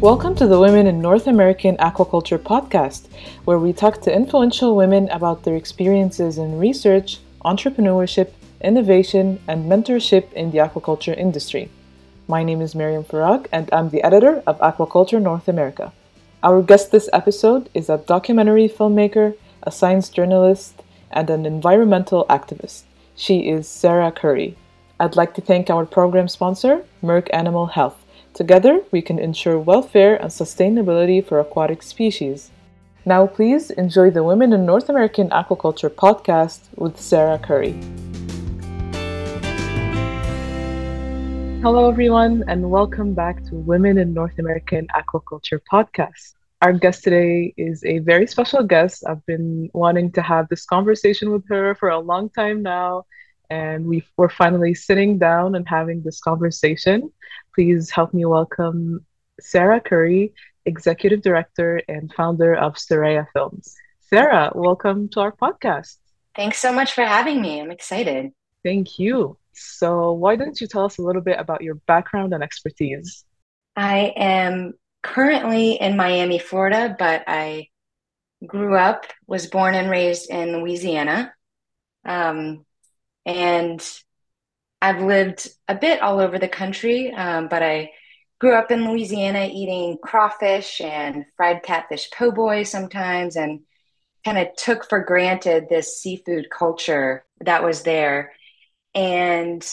Welcome to the Women in North American Aquaculture podcast, where we talk to influential women about their experiences in research, entrepreneurship, innovation, and mentorship in the aquaculture industry. My name is Miriam Farag, and I'm the editor of Aquaculture North America. Our guest this episode is a documentary filmmaker, a science journalist, and an environmental activist. She is Sarah Curry. I'd like to thank our program sponsor, Merck Animal Health. Together, we can ensure welfare and sustainability for aquatic species. Now, please enjoy the Women in North American Aquaculture podcast with Sarah Curry. Hello, everyone, and welcome back to Women in North American Aquaculture podcast. Our guest today is a very special guest. I've been wanting to have this conversation with her for a long time now, and we are finally sitting down and having this conversation. Please help me welcome Sarah Curry, Executive Director and founder of Sereia Films. Sarah, welcome to our podcast. Thanks so much for having me. I'm excited. Thank you. So, why don't you tell us a little bit about your background and expertise? I am currently in Miami, Florida, but I grew up, was born and raised in Louisiana. Um, and I've lived a bit all over the country, um, but I grew up in Louisiana eating crawfish and fried catfish po' boy sometimes, and kind of took for granted this seafood culture that was there. And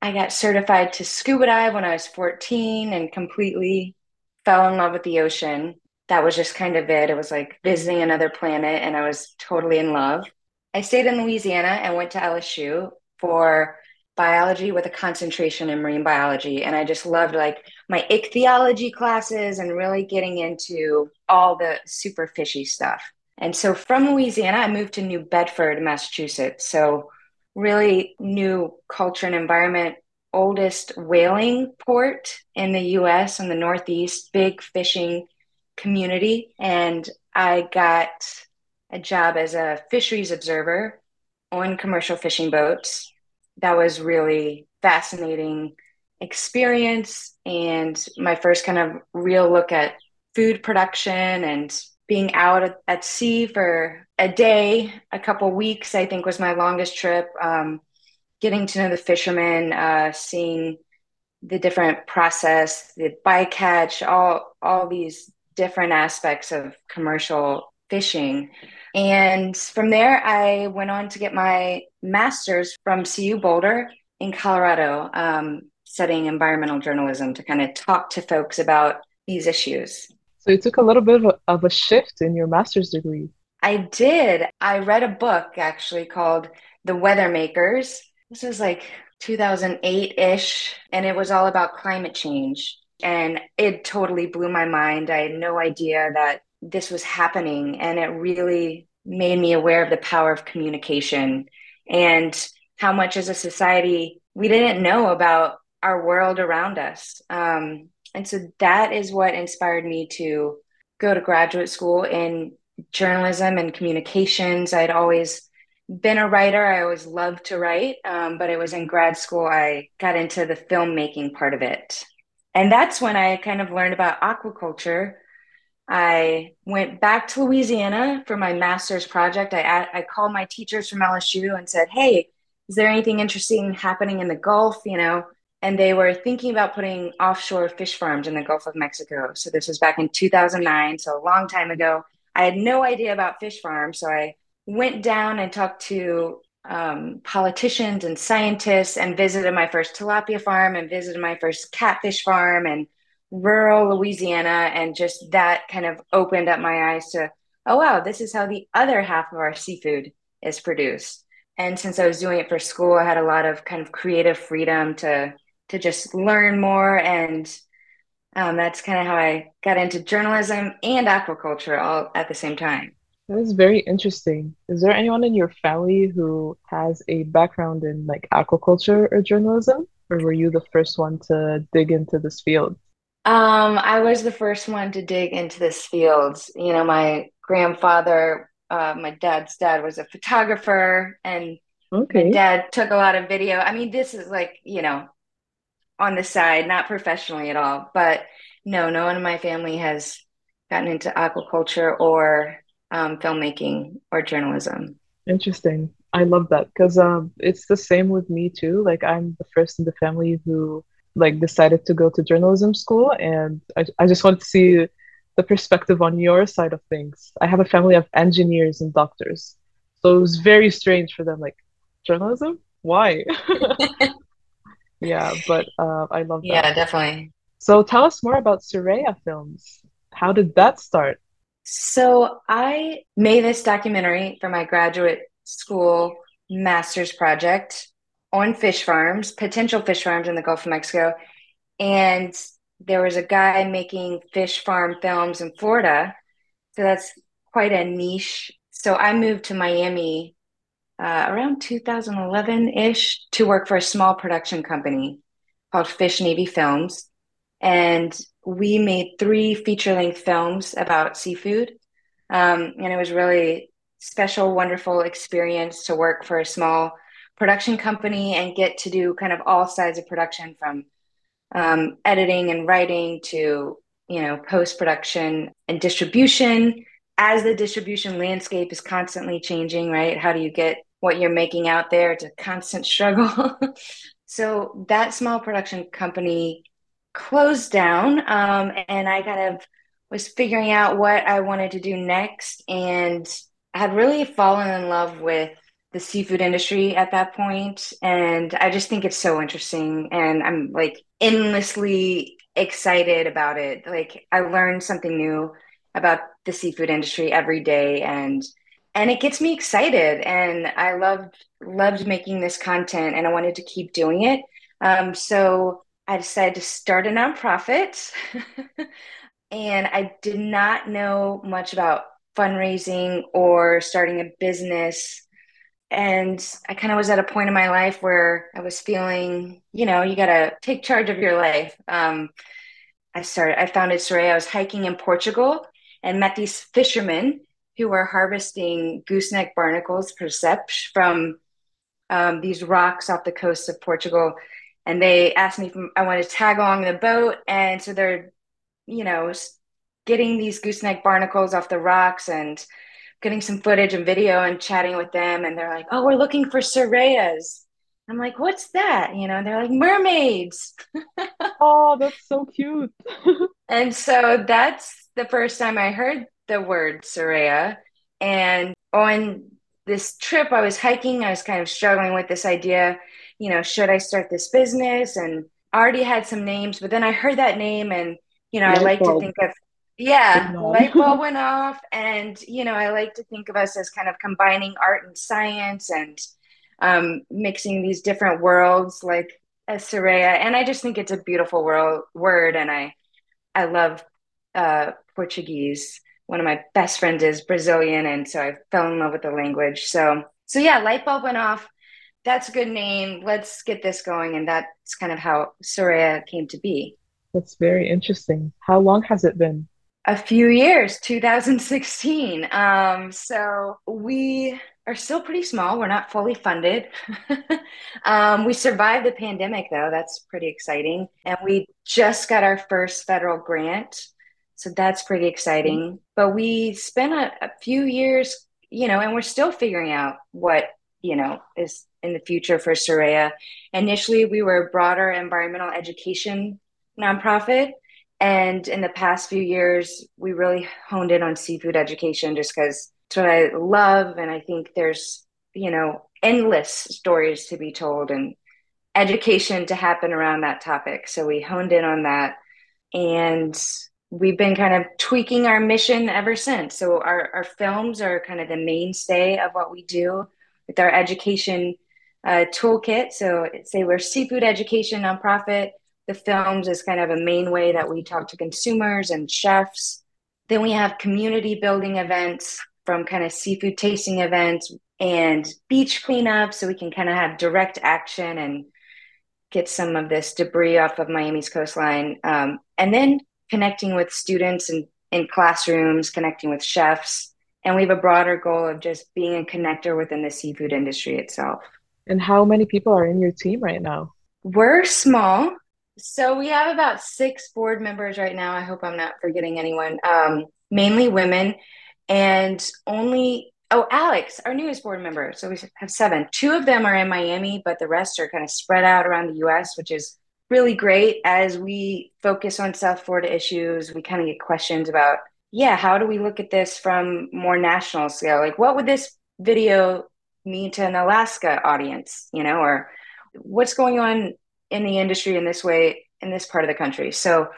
I got certified to scuba dive when I was 14 and completely fell in love with the ocean. That was just kind of it. It was like visiting another planet, and I was totally in love. I stayed in Louisiana and went to LSU for biology with a concentration in marine biology. And I just loved like my ichthyology classes and really getting into all the super fishy stuff. And so from Louisiana, I moved to New Bedford, Massachusetts. So really new culture and environment oldest whaling port in the US in the Northeast, big fishing community. And I got a job as a fisheries observer on commercial fishing boats. That was really fascinating experience and my first kind of real look at food production and being out at, sea for a day, a couple weeks, I think was my longest trip. Um, getting to know the fishermen, uh, seeing the different process, the bycatch, all all these different aspects of commercial fishing. And from there, I went on to get my master's from CU Boulder in Colorado, um, studying environmental journalism to kind of talk to folks about these issues. So you took a little bit of a, of a shift in your master's degree. I did. I read a book actually called The Weather Makers this was like 2008 ish, and it was all about climate change. And it totally blew my mind. I had no idea that this was happening. And it really made me aware of the power of communication and how much as a society we didn't know about our world around us. Um, and so that is what inspired me to go to graduate school in journalism and communications. I'd always been a writer. I always loved to write, um, but it was in grad school I got into the filmmaking part of it. And that's when I kind of learned about aquaculture. I went back to Louisiana for my master's project. I, I called my teachers from LSU and said, Hey, is there anything interesting happening in the Gulf? You know, and they were thinking about putting offshore fish farms in the Gulf of Mexico. So this was back in 2009, so a long time ago. I had no idea about fish farms, so I went down and talked to um, politicians and scientists and visited my first tilapia farm and visited my first catfish farm and rural Louisiana. And just that kind of opened up my eyes to, oh, wow, this is how the other half of our seafood is produced. And since I was doing it for school, I had a lot of kind of creative freedom to to just learn more and um, that's kind of how I got into journalism and aquaculture all at the same time. That is very interesting. Is there anyone in your family who has a background in like aquaculture or journalism? Or were you the first one to dig into this field? Um, I was the first one to dig into this field. You know, my grandfather, uh, my dad's dad was a photographer and okay. my dad took a lot of video. I mean, this is like, you know, on the side, not professionally at all. But no, no one in my family has gotten into aquaculture or um, filmmaking or journalism. Interesting. I love that because um, it's the same with me too. Like I'm the first in the family who like decided to go to journalism school, and I, I just wanted to see the perspective on your side of things. I have a family of engineers and doctors, so it was very strange for them. Like journalism, why? yeah, but uh, I love that. Yeah, definitely. So tell us more about Sereia Films. How did that start? So I made this documentary for my graduate school master's project on fish farms, potential fish farms in the Gulf of Mexico. And there was a guy making fish farm films in Florida. So that's quite a niche. So I moved to Miami uh, around 2011 ish to work for a small production company called Fish Navy Films. And we made three feature length films about seafood. Um, and it was really special, wonderful experience to work for a small production company and get to do kind of all sides of production from um, editing and writing to you know post production and distribution. As the distribution landscape is constantly changing right? How do you get what you're making out there? It's a constant struggle. So that small production company closed down um, and i kind of was figuring out what i wanted to do next and had really fallen in love with the seafood industry at that point and i just think it's so interesting and i'm like endlessly excited about it. Like i learned something new about the seafood industry every day and and it gets me excited and i loved loved making this content and i wanted to keep doing it. Um, so i decided to start a nonprofit and i did not know much about fundraising or starting a business and I kind of was at a point in my life where I was feeling, you know, you got to take charge of your life. Um, I started, I founded Sereia. I was hiking in Portugal and met these fishermen who were harvesting gooseneck barnacles, percebes, from um, these rocks off the coast of Portugal. And they asked me if I wanted to tag along the boat. And so they're, you know, getting these gooseneck barnacles off the rocks and getting some footage and video and chatting with them and they're like oh we're looking for sereias i'm like what's that? You know and they're like mermaids. Oh that's so cute. And so that's the first time i heard the word sereia and on this trip i was hiking. I was kind of struggling with this idea you know should i start this business? And I already had some names but then i heard that name and you know i like to think of yeah light bulb went off and you know i like to think of us as kind of combining art and science and um, mixing these different worlds like as Sereia. and i just think it's a beautiful world, word and i i love uh, portuguese. One of my best friends is brazilian and so i fell in love with the language. So so yeah light bulb went off. That's a good name. Let's get this going and that's kind of how Sereia came to be. That's very interesting. How long has it been a few years 2016 um, so we are still pretty small. We're not fully funded. Um, we survived the pandemic though. That's pretty exciting. And we just got our first federal grant. So that's pretty exciting. But we spent a, a few years you know and we're still figuring out what you know is in the future for Sereia. Initially, we were a broader environmental education nonprofit, and in the past few years, we really honed in on seafood education just because it's what I love. And I think there's, you know, endless stories to be told and education to happen around that topic. So we honed in on that. And we've been kind of tweaking our mission ever since. So our, our films are kind of the mainstay of what we do with our education uh, toolkit. So say we're seafood education nonprofit the films is kind of a main way that we talk to consumers and chefs. Then we have community building events from kind of seafood tasting events and beach cleanup so we can kind of have direct action and get some of this debris off of Miami's coastline. Um, and then connecting with students and in classrooms, connecting with chefs. And we have a broader goal of just being a connector within the seafood industry itself. And how many people are in your team right now? We're small. So we have about six board members right now. I hope I'm not forgetting anyone. Um, mainly women, and only oh Alex, our newest board member. So we have seven. Two of them are in Miami, but the rest are kind of spread out around the U.S., which is really great. As we focus on South Florida issues, we kind of get questions about yeah, how do we look at this from more national scale? Like, what would this video mean to an Alaska audience? You know, or what's going on in the industry in this way in this part of the country. So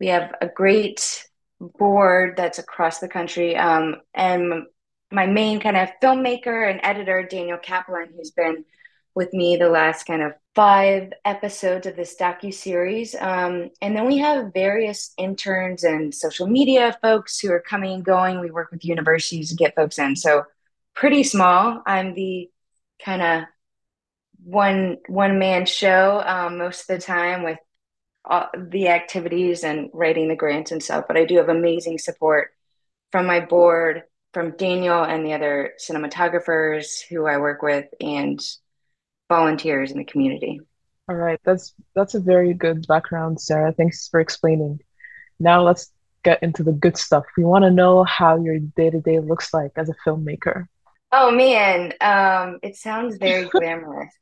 we have a great board that's across the country. Um, and my main kind of filmmaker and editor, Daniel Kaplan, who's been with me the last kind of five episodes of this docu series. Um, and then we have various interns and social media folks who are coming and going. We work with universities to get folks in. So pretty small. I'm the kind of one one man show um, most of the time with all the activities and writing the grants and stuff. But I do have amazing support from my board, from Daniel and the other cinematographers who I work with, and volunteers in the community. All right, that's that's a very good background, Sarah. Thanks for explaining. Now let's get into the good stuff. We want to know how your day to day looks like as a filmmaker. Oh man, um, it sounds very glamorous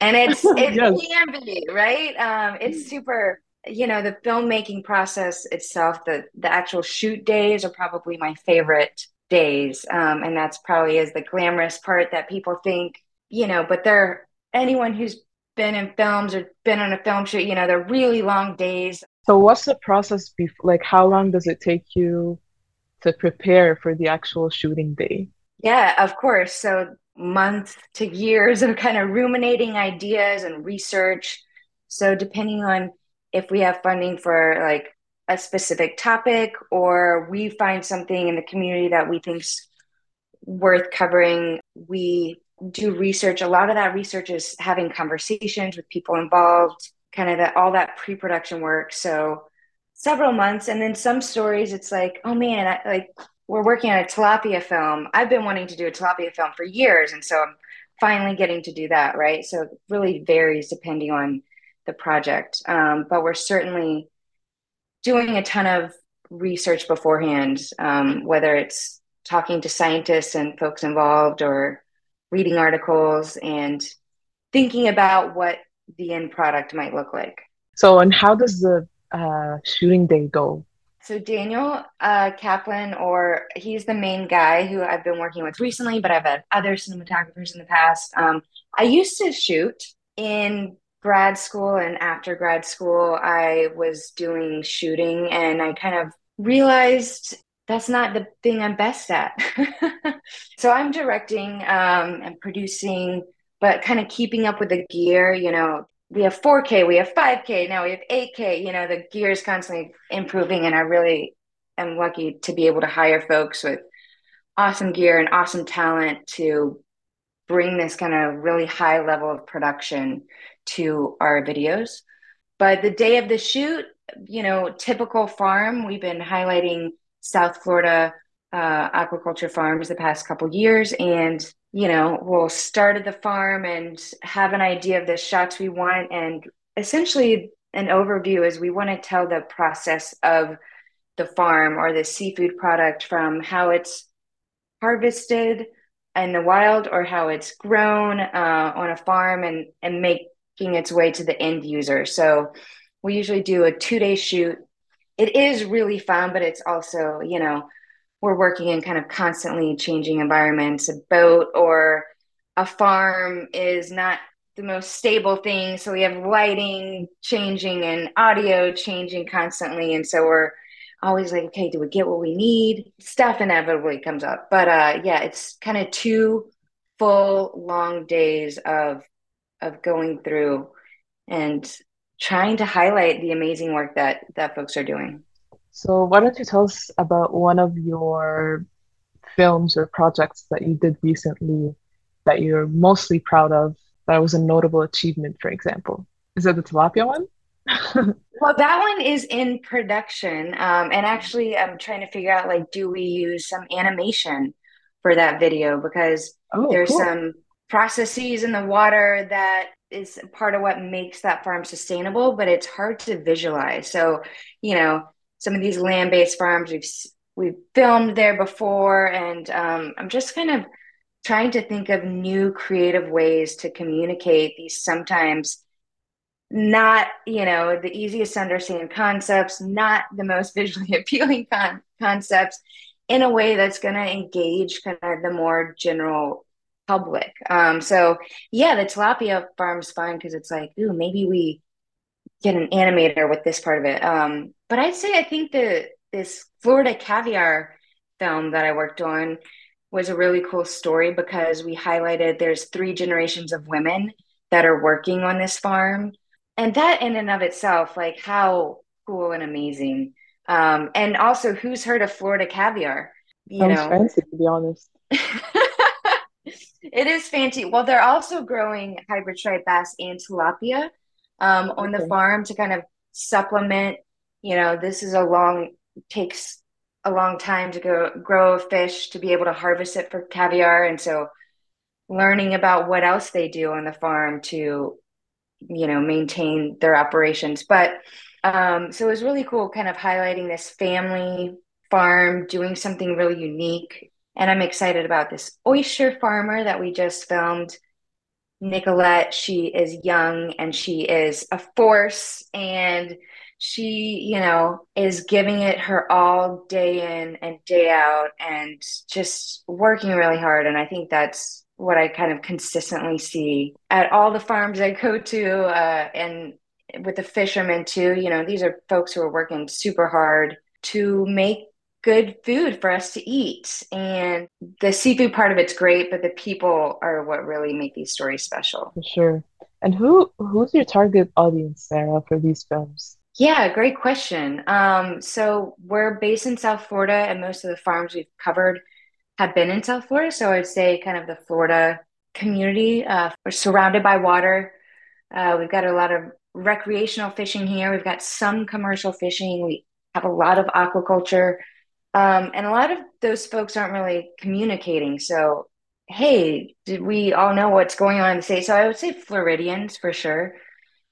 and it's it yes. can be right? Um it's super you know the filmmaking process itself the the actual shoot days are probably my favorite days. Um and that's probably is the glamorous part that people think you know but they're anyone who's been in films or been on a film shoot you know they're really long days. So what's the process before like how long does it take you to prepare for the actual shooting day? Yeah of course. So months to years of kind of ruminating ideas and research. So, depending on if we have funding for like a specific topic or we find something in the community that we think's worth covering, we do research. A lot of that research is having conversations with people involved, kind of that all that pre-production work. So several months, and then some stories, it's like, oh man, I, like we're working on a tilapia film. I've been wanting to do a tilapia film for years, and so I'm finally getting to do that. Right, so it really varies depending on the project, um, but we're certainly doing a ton of research beforehand, um, whether it's talking to scientists and folks involved or reading articles and thinking about what the end product might look like. So, and how does the uh, shooting day go? So Daniel uh, Kaplan, or he's the main guy who I've been working with recently, but I've had other cinematographers in the past. Um, I used to shoot in grad school and after grad school, I was doing shooting, and I kind of realized that's not the thing I'm best at. so I'm directing um, and producing, but kind of keeping up with the gear, you know, we have 4K, we have 5K, now we have 8K. You know, the gear is constantly improving, and I really am lucky to be able to hire folks with awesome gear and awesome talent to bring this kind of really high level of production to our videos. But the day of the shoot, you know, typical farm, we've been highlighting South Florida uh, aquaculture farms the past couple years, and you know, we'll start at the farm and have an idea of the shots we want. And essentially, an overview is we want to tell the process of the farm or the seafood product from how it's harvested in the wild or how it's grown uh, on a farm and, and making its way to the end user. So we usually do a two day shoot. It is really fun, but it's also, you know, we're working in kind of constantly changing environments. A boat or a farm is not the most stable thing. So we have lighting changing and audio changing constantly. And so we're always like, okay, do we get what we need? Stuff inevitably comes up. But uh, yeah, it's kind of two full long days of of going through and trying to highlight the amazing work that that folks are doing. So, why don't you tell us about one of your films or projects that you did recently that you're mostly proud of? That was a notable achievement, for example. Is it the tilapia one? well, that one is in production, um, and actually, I'm trying to figure out like, do we use some animation for that video because oh, there's cool. some processes in the water that is part of what makes that farm sustainable, but it's hard to visualize. So, you know, some of these land-based farms we've we've filmed there before, and um, I'm just kind of trying to think of new creative ways to communicate these sometimes not you know the easiest to understand concepts not the most visually appealing con- concepts in a way that's going to engage kind of the more general public. Um, so yeah the tilapia farm's fine because it's like ooh maybe we get an animator with this part of it. Um, but i'd say i think the this florida caviar film that i worked on was a really cool story because we highlighted there's three generations of women that are working on this farm. And that in and of itself like how cool and amazing. Um, and also who's heard of florida caviar? You Sounds know? fancy to be honest. It is fancy. Well they're also growing hybrid striped bass and tilapia um, on okay. the farm to kind of supplement you know this is a long takes a long time to go grow a fish to be able to harvest it for caviar. And so learning about what else they do on the farm to you know maintain their operations. But um, so it was really cool kind of highlighting this family farm doing something really unique. And i'm excited about this oyster farmer that we just filmed nicolette she is young and she is a force and she, you know, is giving it her all day in and day out and just working really hard. And I think that's what I kind of consistently see at all the farms I go to uh, and with the fishermen too. You know, these are folks who are working super hard to make good food for us to eat. And the seafood part of it's great, but the people are what really make these stories special. For sure. And who who's your target audience, Sarah, for these films? Yeah, great question. Um, so we're based in South Florida, and most of the farms we've covered have been in South Florida. So I'd say kind of the Florida community. Uh, we're surrounded by water. Uh, we've got a lot of recreational fishing here. We've got some commercial fishing. We have a lot of aquaculture. Um, and a lot of those folks aren't really communicating. So, hey, did we all know what's going on in the state? So I would say Floridians for sure.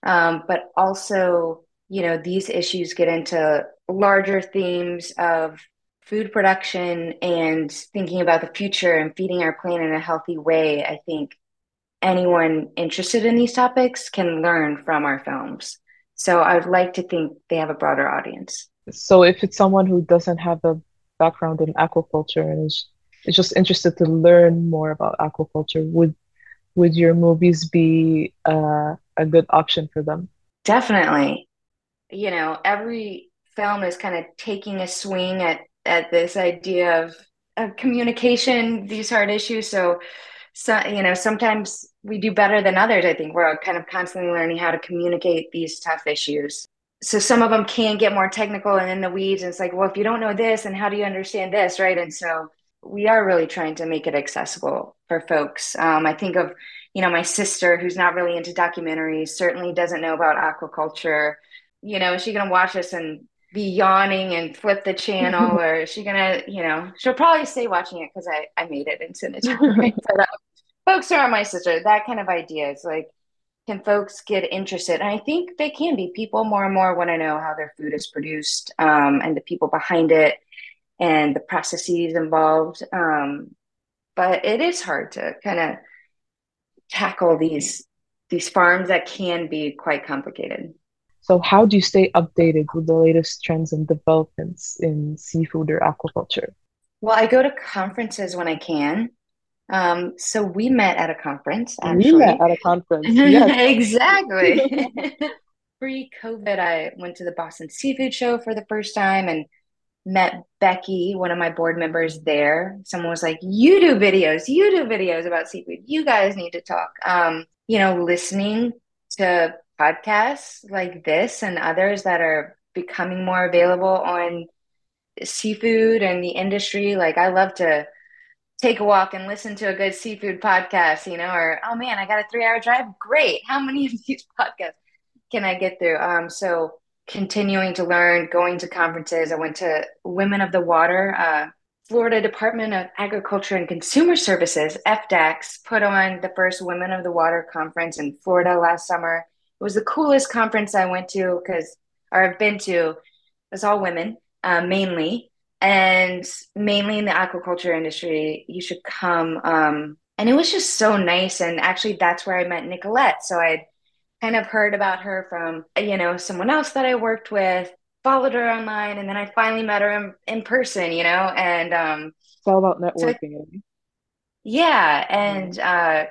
Um, but also you know, these issues get into larger themes of food production and thinking about the future and feeding our planet in a healthy way, I think anyone interested in these topics can learn from our films. So I would like to think they have a broader audience. So if it's someone who doesn't have a background in aquaculture and is, is just interested to learn more about aquaculture, would would your movies be uh, a good option for them? Definitely you know, every film is kind of taking a swing at at this idea of, of communication, these hard issues. So, so you know, sometimes we do better than others. I think we're kind of constantly learning how to communicate these tough issues. So some of them can get more technical and in the weeds. And it's like, well, if you don't know this, and how do you understand this, right? And so we are really trying to make it accessible for folks. Um, I think of, you know, my sister who's not really into documentaries, certainly doesn't know about aquaculture you know, is she gonna watch this and be yawning and flip the channel, or is she gonna, you know, she'll probably stay watching it because I I made it and sent it to her. but, uh, folks are my sister. That kind of idea is like, can folks get interested? And I think they can be. People more and more want to know how their food is produced um, and the people behind it and the processes involved. Um, but it is hard to kind of tackle these these farms that can be quite complicated. So, how do you stay updated with the latest trends and developments in seafood or aquaculture? Well, I go to conferences when I can. Um, so we met at a conference. Actually. We met at a conference. Exactly. Pre-COVID, I went to the Boston Seafood Show for the first time and met Becky, one of my board members there. Someone was like, "You do videos. You do videos about seafood. You guys need to talk." Um, you know, listening to podcasts like this and others that are becoming more available on seafood and the industry. Like I love to take a walk and listen to a good seafood podcast, you know, or oh man, I got a three hour drive. Great. How many of these podcasts can I get through? Um, so continuing to learn, going to conferences. I went to Women of the Water, uh, Florida Department of Agriculture and Consumer Services, FDACS, put on the first Women of the Water conference in Florida last summer. It was the coolest conference I went to because, or I've been to. It's all women, uh, mainly, and mainly in the aquaculture industry. You should come. Um, and it was just so nice. And actually, that's where I met Nicolette. So I'd kind of heard about her from, you know, someone else that I worked with, followed her online, and then I finally met her in, in person, you know, and um, it's all about networking. So, yeah, and uh,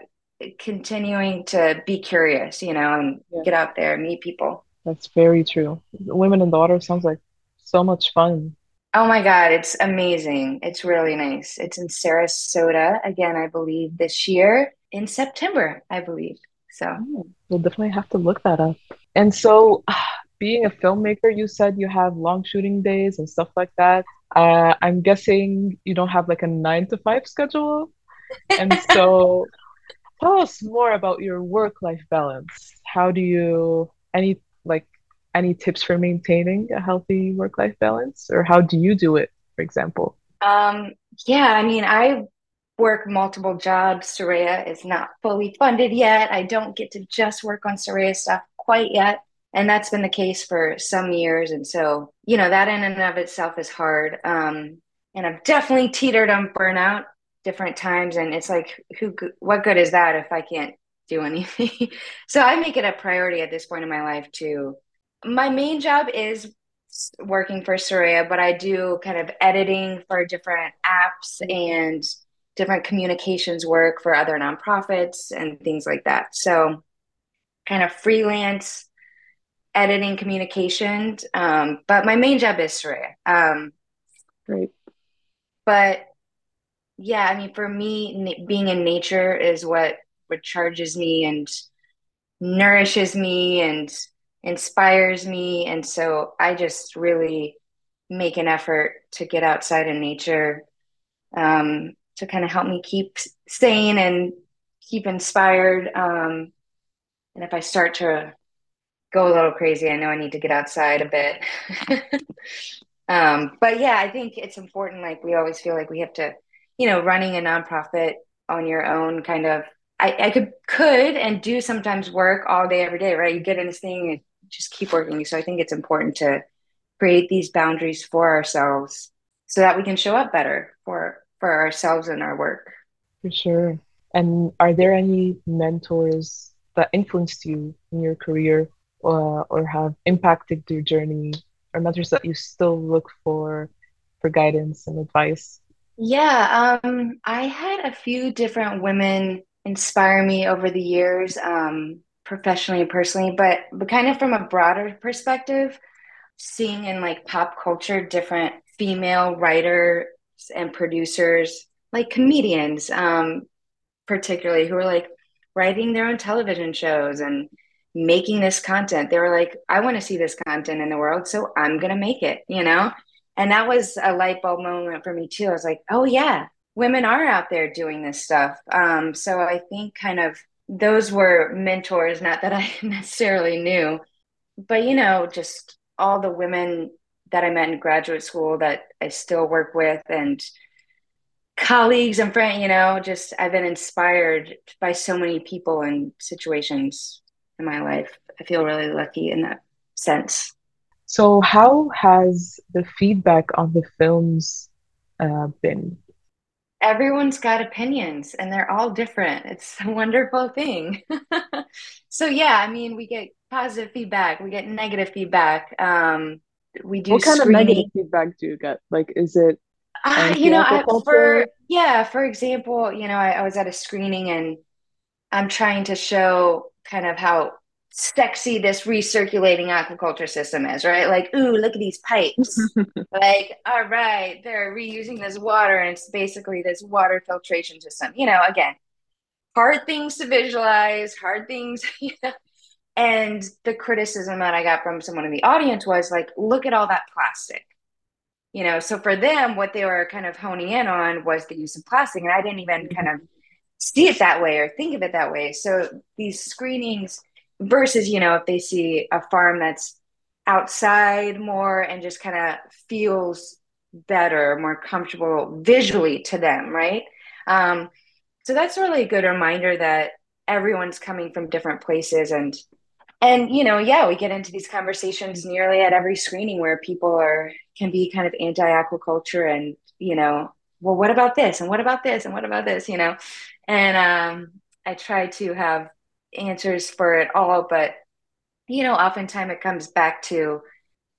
continuing to be curious, you know, and yeah. get out there, meet people. That's very true. Women and Water sounds like so much fun. Oh my God, it's amazing. It's really nice. It's in Sarasota again, I believe, this year in September, I believe. So oh, we'll definitely have to look that up. And so, being a filmmaker, you said you have long shooting days and stuff like that. Uh, I'm guessing you don't have like a nine to five schedule. And so, tell us more about your work life balance. How do you, any any tips for maintaining a healthy work life balance, or how do you do it, for example? Um, yeah, I mean, I work multiple jobs. Sereia is not fully funded yet. I don't get to just work on Sereia stuff quite yet. And that's been the case for some years. And so, you know, that in and of itself is hard. Um, and I've definitely teetered on burnout different times. And it's like, who, what good is that if I can't do anything? so I make it a priority at this point in my life to, my main job is working for Sereia, but I do kind of editing for different apps and different communications work for other nonprofits and things like that. So, kind of freelance editing communications. Um, but my main job is Sereia. Um, Great. But yeah, I mean, for me, being in nature is what recharges me and nourishes me and inspires me. And so I just really make an effort to get outside in nature um, to kind of help me keep sane and keep inspired. Um, and if I start to go a little crazy, I know I need to get outside a bit. um, but yeah, I think it's important. Like we always feel like we have to, you know, running a nonprofit on your own kind of I, I could could and do sometimes work all day every day, right? You get in this thing and just keep working. So I think it's important to create these boundaries for ourselves so that we can show up better for for ourselves and our work. For sure. And are there any mentors that influenced you in your career uh, or have impacted your journey or mentors that you still look for for guidance and advice? Yeah, um, I had a few different women inspire me over the years, um, professionally and personally, but but kind of from a broader perspective, seeing in like pop culture different female writer and producers, like comedians, um, particularly who are like writing their own television shows and making this content. They were like, I want to see this content in the world, so I'm gonna make it, you know? And that was a light bulb moment for me too. I was like, oh yeah, women are out there doing this stuff. Um, so I think kind of those were mentors, not that I necessarily knew, but you know, just all the women that I met in graduate school that I still work with and colleagues and friends, you know, just I've been inspired by so many people and situations in my life. I feel really lucky in that sense. So, how has the feedback on the films uh, been? Everyone's got opinions and they're all different. It's a wonderful thing. so, yeah, I mean, we get positive feedback, we get negative feedback. Um, we do what kind screening. of negative feedback do you get like is it uh, you know I, for yeah for example you know I, I was at a screening and i'm trying to show kind of how sexy this recirculating aquaculture system is right like ooh look at these pipes like all right they're reusing this water and it's basically this water filtration system you know again hard things to visualize hard things you know and the criticism that I got from someone in the audience was like, look at all that plastic. You know, so for them, what they were kind of honing in on was the use of plastic. And I didn't even kind of see it that way or think of it that way. So these screenings versus, you know, if they see a farm that's outside more and just kind of feels better, more comfortable visually to them, right? Um, so that's really a good reminder that everyone's coming from different places and and you know yeah we get into these conversations nearly at every screening where people are can be kind of anti aquaculture and you know well what about this? And what about this? And what about this? You know? And um i try to have answers for it all but you know oftentimes it comes back to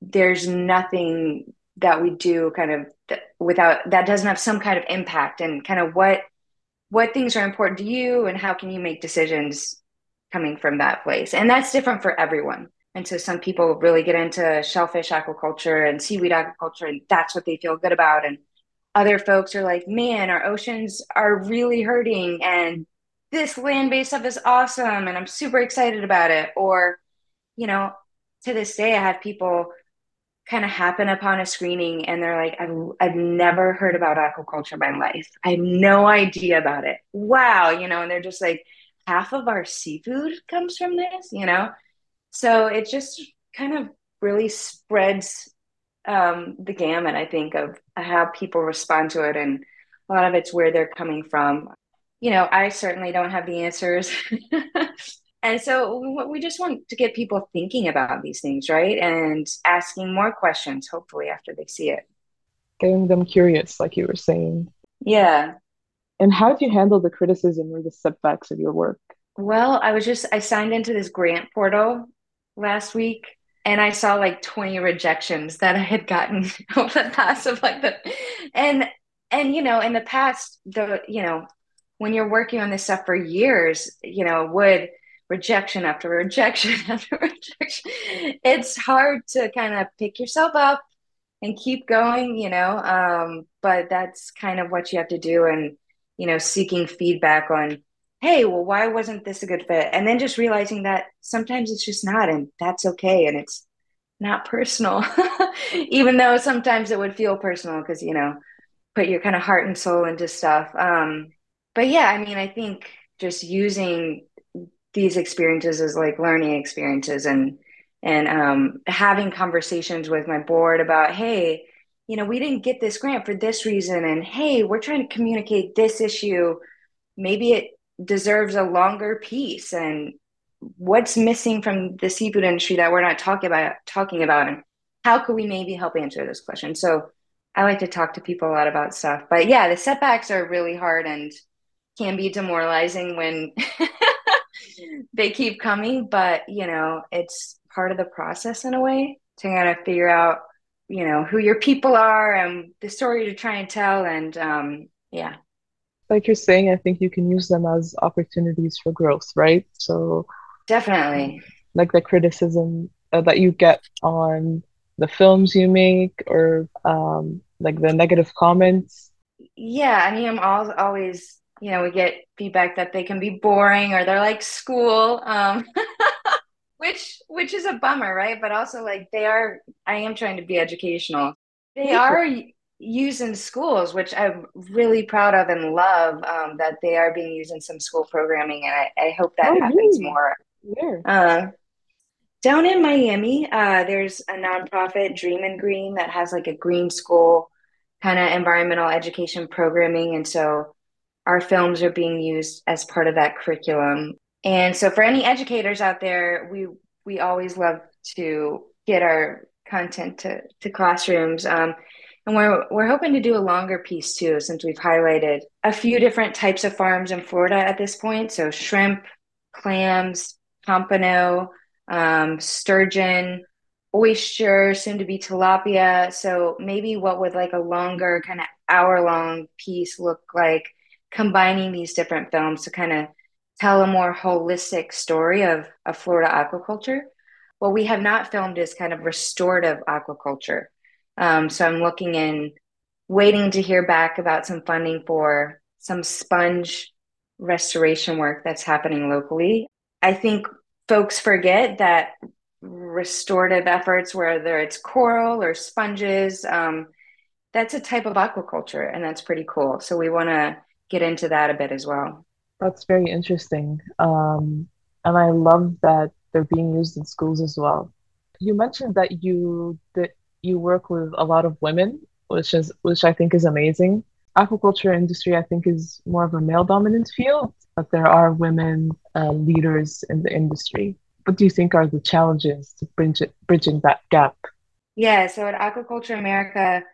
there's nothing that we do kind of without that doesn't have some kind of impact and kind of what what things are important to you and how can you make decisions coming from that place. And that's different for everyone. And so some people really get into shellfish aquaculture and seaweed aquaculture and that's what they feel good about. And other folks are like man our oceans are really hurting and this land-based stuff is awesome and i'm super excited about it. Or you know to this day i have people kind of happen upon a screening and they're like I've, I've never heard about aquaculture in my life. I have no idea about it. Wow you know and they're just like half of our seafood comes from this you know? So it just kind of really spreads um, the gamut i think of how people respond to it and a lot of it's where they're coming from you know i certainly don't have the answers. And so we just want to get people thinking about these things right? And asking more questions hopefully after they see it. Getting them curious like you were saying. Yeah. And how did you handle the criticism or the setbacks of your work? Well i was just i signed into this grant portal last week and i saw like 20 rejections that i had gotten over the past of like the and and you know in the past the you know when you're working on this stuff for years you know would rejection after rejection after rejection. It's hard to kind of pick yourself up and keep going, you know. Um, but that's kind of what you have to do, and you know, seeking feedback on, hey, well, why wasn't this a good fit? And then just realizing that sometimes it's just not, and that's okay, and it's not personal, even though sometimes it would feel personal because you know, put your kind of heart and soul into stuff. Um, but yeah, I mean, I think just using these experiences as like learning experiences and and um, having conversations with my board about hey you know we didn't get this grant for this reason and hey we're trying to communicate this issue. Maybe it deserves a longer piece and what's missing from the seafood industry that we're not talking about talking about? And how could we maybe help answer this question? So i like to talk to people a lot about stuff. But yeah the setbacks are really hard and can be demoralizing when they keep coming, but you know, it's part of the process in a way to kind of figure out, you know, who your people are and the story to try and tell. And um, yeah. Like you're saying, I think you can use them as opportunities for growth, right? So definitely. Like the criticism uh, that you get on the films you make or um, like the negative comments. Yeah, I mean, I'm always you know, we get feedback that they can be boring or they're like school, um, which which is a bummer, right? But also like they are. I am trying to be educational. They are used in schools, which I'm really proud of and love um, that they are being used in some school programming, and I, I hope that oh, happens more. Where? Uh, down in Miami, uh, there's a nonprofit, Dream in Green, that has like a green school kind of environmental education programming, and so our films are being used as part of that curriculum. And so for any educators out there, we we always love to get our content to, to classrooms. Um, and we're we're hoping to do a longer piece too, since we've highlighted a few different types of farms in Florida at this point. So shrimp, clams, pompano, um, sturgeon, oyster, soon to be tilapia. So maybe what would like a longer kind of hour long piece look like combining these different films to kind of tell a more holistic story of, of Florida aquaculture. What we have not filmed is kind of restorative aquaculture. Um, so I'm looking in, waiting to hear back about some funding for some sponge restoration work that's happening locally. I think folks forget that restorative efforts, whether it's coral or sponges, um, that's a type of aquaculture, and that's pretty cool. So we want to get into that a bit as well. That's very interesting. Um, and I love that they're being used in schools as well. You mentioned that you that you work with a lot of women which is which I think is amazing. Aquaculture industry, I think, is more of a male dominant field, but there are women uh, leaders in the industry. What do you think are the challenges to bridge it, bridging that gap? Yeah, so at Aquaculture America,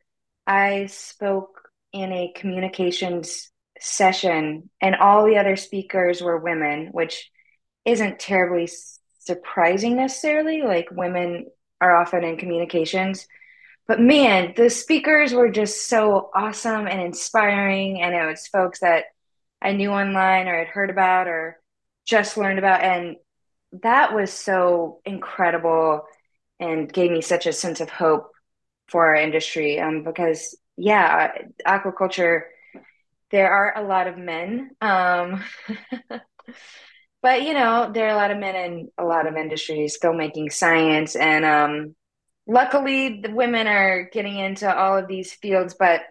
I spoke in a communications session, and all the other speakers were women, which isn't terribly surprising necessarily. Like women are often in communications. But man, the speakers were just so awesome and inspiring. And it was folks that I knew online or had heard about or just learned about. And that was so incredible and gave me such a sense of hope for our industry. Um, because, yeah, aquaculture, there are a lot of men. Um, but you know there are a lot of men in a lot of industries filmmaking science and um, luckily the women are getting into all of these fields but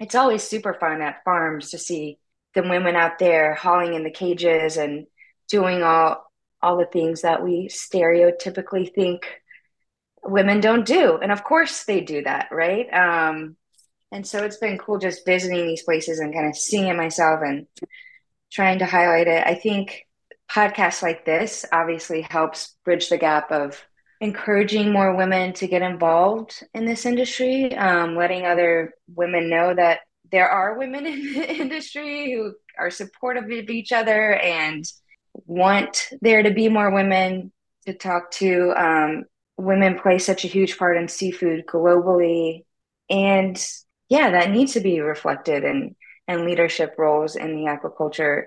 it's always super fun at farms to see the women out there hauling in the cages and doing all all the things that we stereotypically think women don't do and of course they do that right um, and so it's been cool just visiting these places and kind of seeing it myself and trying to highlight it i think podcasts like this obviously helps bridge the gap of encouraging more women to get involved in this industry, um, letting other women know that there are women in the industry who are supportive of each other and want there to be more women to talk to. Um, women play such a huge part in seafood globally. And yeah, that needs to be reflected in, in leadership roles in the aquaculture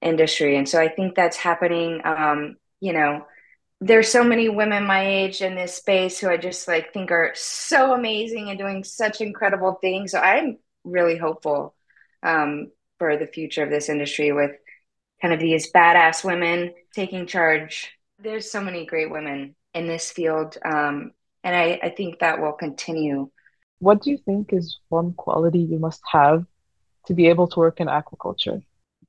industry. And so I think that's happening. Um, you know, there's so many women my age in this space who I just like think are so amazing and doing such incredible things. So I'm really hopeful um, for the future of this industry with kind of these badass women taking charge. There's so many great women in this field. Um, and I, I think that will continue. What do you think is one quality you must have to be able to work in aquaculture?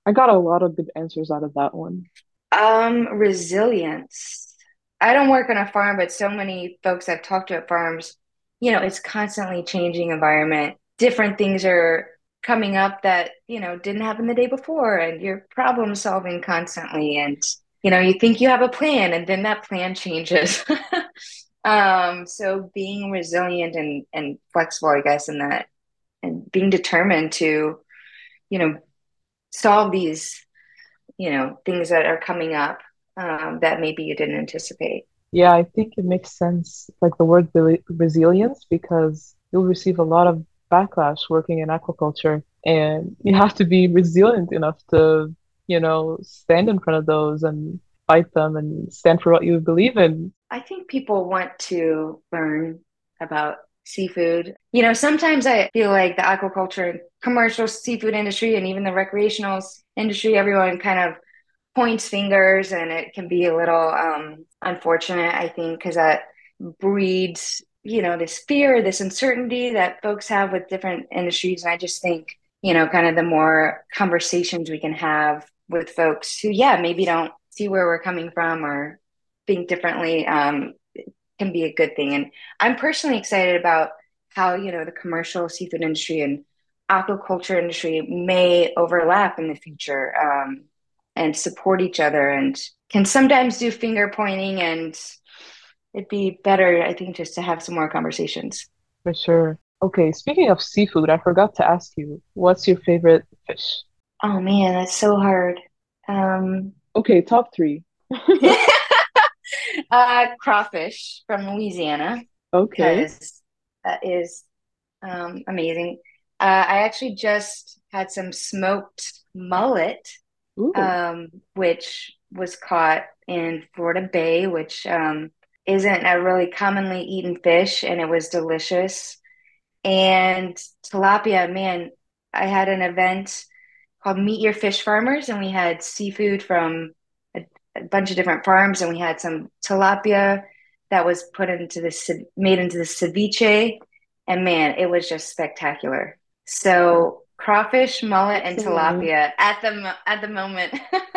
I got a lot of good answers out of that one. Um, resilience. I don't work on a farm, but so many folks I've talked to at farms, you know, it's constantly changing environment. Different things are coming up that, you know, didn't happen the day before and you're problem solving constantly and you know, you think you have a plan and then that plan changes. um, so being resilient and and flexible, I guess, in that and being determined to, you know, solve these, you know, things that are coming up um, that maybe you didn't anticipate. Yeah, I think it makes sense, like the word resilience, because you'll receive a lot of backlash working in aquaculture, and you have to be resilient enough to, you know, stand in front of those and fight them and stand for what you believe in. I think people want to learn about seafood. You know, sometimes I feel like the aquaculture commercial seafood industry and even the recreational industry, everyone kind of points fingers and it can be a little um, unfortunate, I think, because that breeds, you know, this fear, this uncertainty that folks have with different industries. And I just think, you know, kind of the more conversations we can have with folks who, yeah, maybe don't see where we're coming from or think differently um, can be a good thing. And I'm personally excited about how, you know, the commercial seafood industry and aquaculture industry may overlap in the future um, and support each other and can sometimes do finger pointing and it'd be better i think just to have some more conversations. For sure. Okay speaking of seafood i forgot to ask you what's your favorite fish? Oh man that's so hard. Um okay top three. Uh crawfish from louisiana. Okay. That is um, amazing. Uh, I actually just had some smoked mullet, um, which was caught in Florida Bay, which um, isn't a really commonly eaten fish, and it was delicious. And tilapia, man, I had an event called Meet Your Fish Farmers, and we had seafood from a, a bunch of different farms, and we had some tilapia that was put into the made into the ceviche, and man, it was just spectacular. So crawfish, mullet, and tilapia at the at the moment.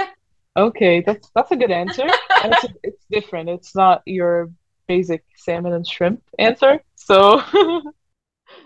okay, that's that's a good answer. it's, it's different. It's not your basic salmon and shrimp answer. So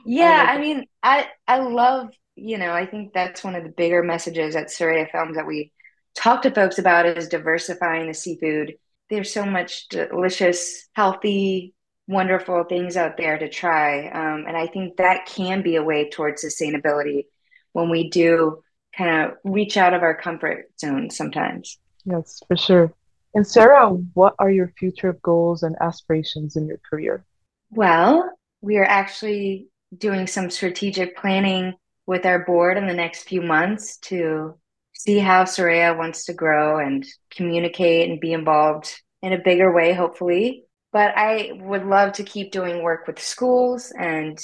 Yeah, I mean, I I love, you know, I think that's one of the bigger messages at Sereia Films that we talk to folks about is diversifying the seafood. There's so much delicious, healthy, wonderful things out there to try. Um, and I think that can be a way towards sustainability when we do kind of reach out of our comfort zone sometimes. Yes, for sure. And Sarah, what are your future goals and aspirations in your career? Well, we are actually doing some strategic planning with our board in the next few months to see how Sereia wants to grow and communicate and be involved in a bigger way, hopefully. But I would love to keep doing work with schools and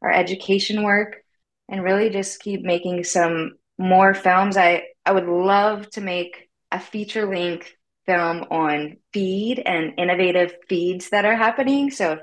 our education work and really just keep making some more films. I, I would love to make a feature length film on feed and innovative feeds that are happening. So if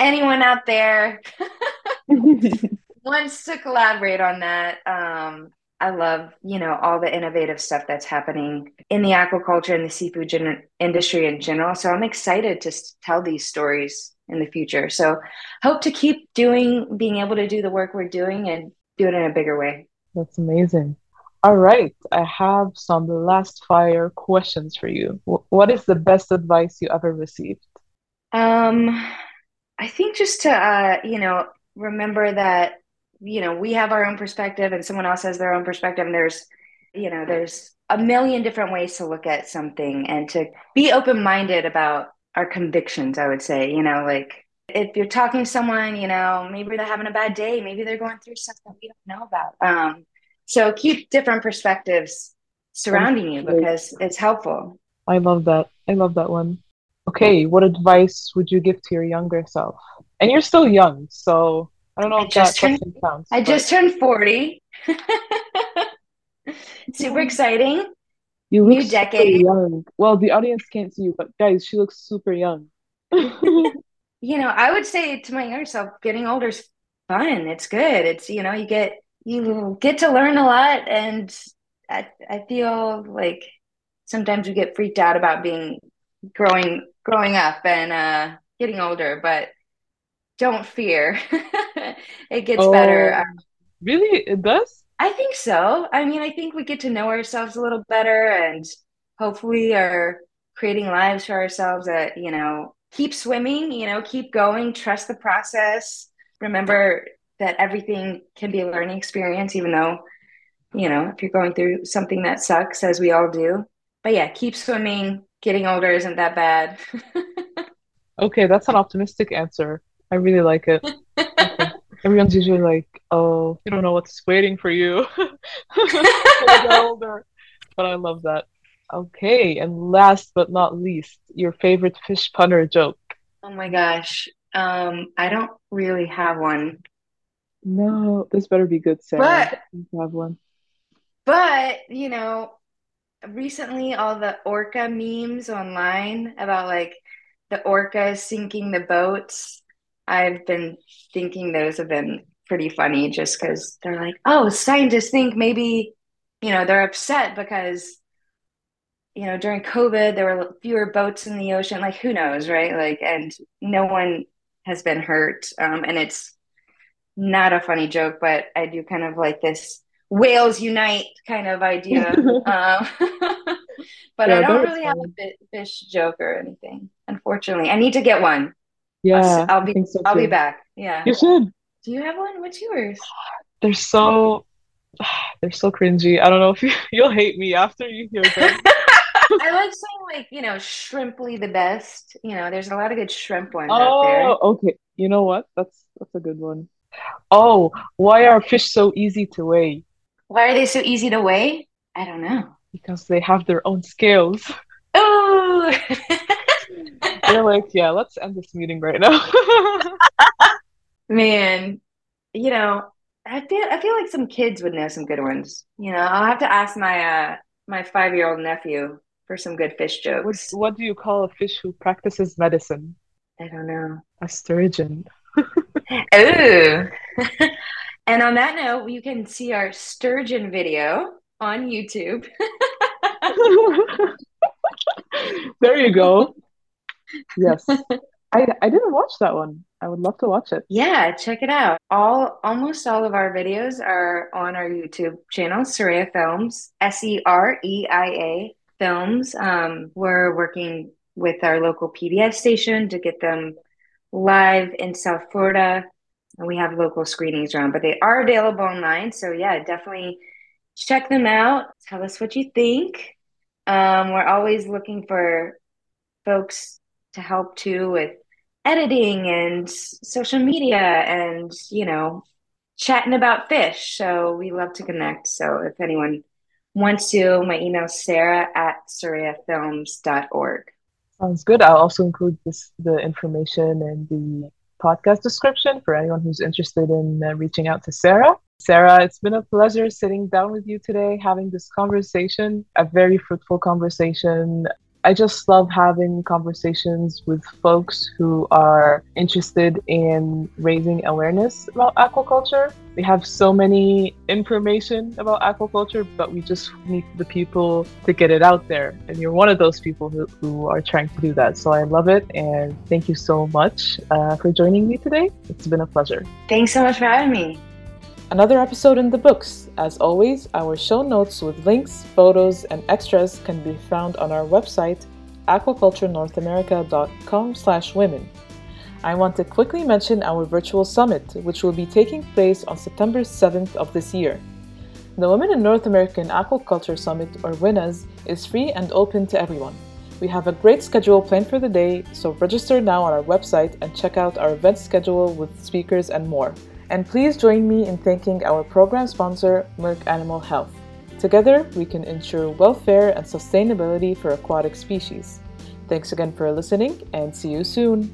anyone out there wants to collaborate on that, um, I love, you know, all the innovative stuff that's happening in the aquaculture and the seafood gen- industry in general. So I'm excited to tell these stories in the future. So hope to keep doing, being able to do the work we're doing and do it in a bigger way. That's amazing. All right, I have some last fire questions for you. What is the best advice you ever received? Um, I think just to uh, you know, remember that you know, we have our own perspective and someone else has their own perspective and there's you know, there's a million different ways to look at something and to be open-minded about our convictions, I would say, you know, like if you're talking to someone, you know, maybe they're having a bad day, maybe they're going through something we don't know about. Um, so keep different perspectives surrounding you because it's helpful. I love that. I love that one. Okay, what advice would you give to your younger self? And you're still young, so I don't know I if that turned, question counts. I but... just turned 40. Super exciting. You look New decade. young. Well, the audience can't see you, but guys, she looks super young. you know, I would say to my younger self, getting older is fun. It's good. It's, you know, you get you get to learn a lot and I, I feel like sometimes we get freaked out about being growing growing up and uh getting older but don't fear it gets oh, better really it does i think so i mean i think we get to know ourselves a little better and hopefully are creating lives for ourselves that you know keep swimming you know keep going trust the process remember that everything can be a learning experience, even though, you know, if you're going through something that sucks, as we all do. But yeah, keep swimming. Getting older isn't that bad. okay, that's an optimistic answer. I really like it. Everyone's usually like, "Oh, you don't know what's waiting for you." older, but I love that. Okay, and last but not least, your favorite fish punner joke. Oh my gosh, um, I don't really have one. No, this better be good, Sarah. But have one. But you know, recently all the orca memes online about like the orcas sinking the boats. I've been thinking those have been pretty funny just because they're like, oh, scientists think maybe, you know, they're upset because, you know, during COVID there were fewer boats in the ocean. Like, who knows, right? Like, and no one has been hurt. Um, and it's not a funny joke, but I do kind of like this whales unite kind of idea. um, but yeah, I don't really have a fish joke or anything. Unfortunately, I need to get one. Yeah, I'll, I'll be. So I'll be back. Yeah, you should. Do you have one? What's yours? They're so. They're so cringy. I don't know if you, you'll hate me after you hear them. I like saying like you know shrimply the best. You know, there's a lot of good shrimp ones oh, out there. Oh, okay. You know what? That's that's a good one. Oh, why are fish so easy to weigh? Why are they so easy to weigh? I don't know. Because they have their own scales. Oh, they're like, yeah, let's end this meeting right now. Man, you know, I feel I feel like some kids would know some good ones. You know, I'll have to ask my uh my five year old nephew for some good fish jokes. What, what do you call a fish who practices medicine? I don't know. A sturgeon. oh. and on that note, you can see our sturgeon video on YouTube. there you go. Yes. I, I didn't watch that one. I would love to watch it. Yeah, check it out. All almost all of our videos are on our YouTube channel, Sereia Films, S E R E I A Films. Um, we're working with our local PBS station to get them live in South Florida. And we have local screenings around, but they are available online. So yeah, definitely check them out. Tell us what you think. Um, we're always looking for folks to help too with editing and social media and, you know, chatting about fish. So we love to connect. So if anyone wants to, my email sarah at sereiafilms.org. Sounds good. I'll also include this the information and the podcast description for anyone who's interested in uh, reaching out to Sarah. Sarah, it's been a pleasure sitting down with you today, having this conversation, a very fruitful conversation. I just love having conversations with folks who are interested in raising awareness about aquaculture. We have so many information about aquaculture, but we just need the people to get it out there. And you're one of those people who, who are trying to do that. So I love it. And thank you so much uh, for joining me today. It's been a pleasure. Thanks so much for having me. Another episode in the books. As always, our show notes with links, photos, and extras can be found on our website, aquaculturenorthamerica.com slash women. I want to quickly mention our virtual summit, which will be taking place on September 7th of this year. The Women in North American Aquaculture Summit, or WINAS, is free and open to everyone. We have a great schedule planned for the day, so register now on our website and check out our event schedule with speakers and more. And please join me in thanking our program sponsor, Merck Animal Health. Together, we can ensure welfare and sustainability for aquatic species. Thanks again for listening and see you soon.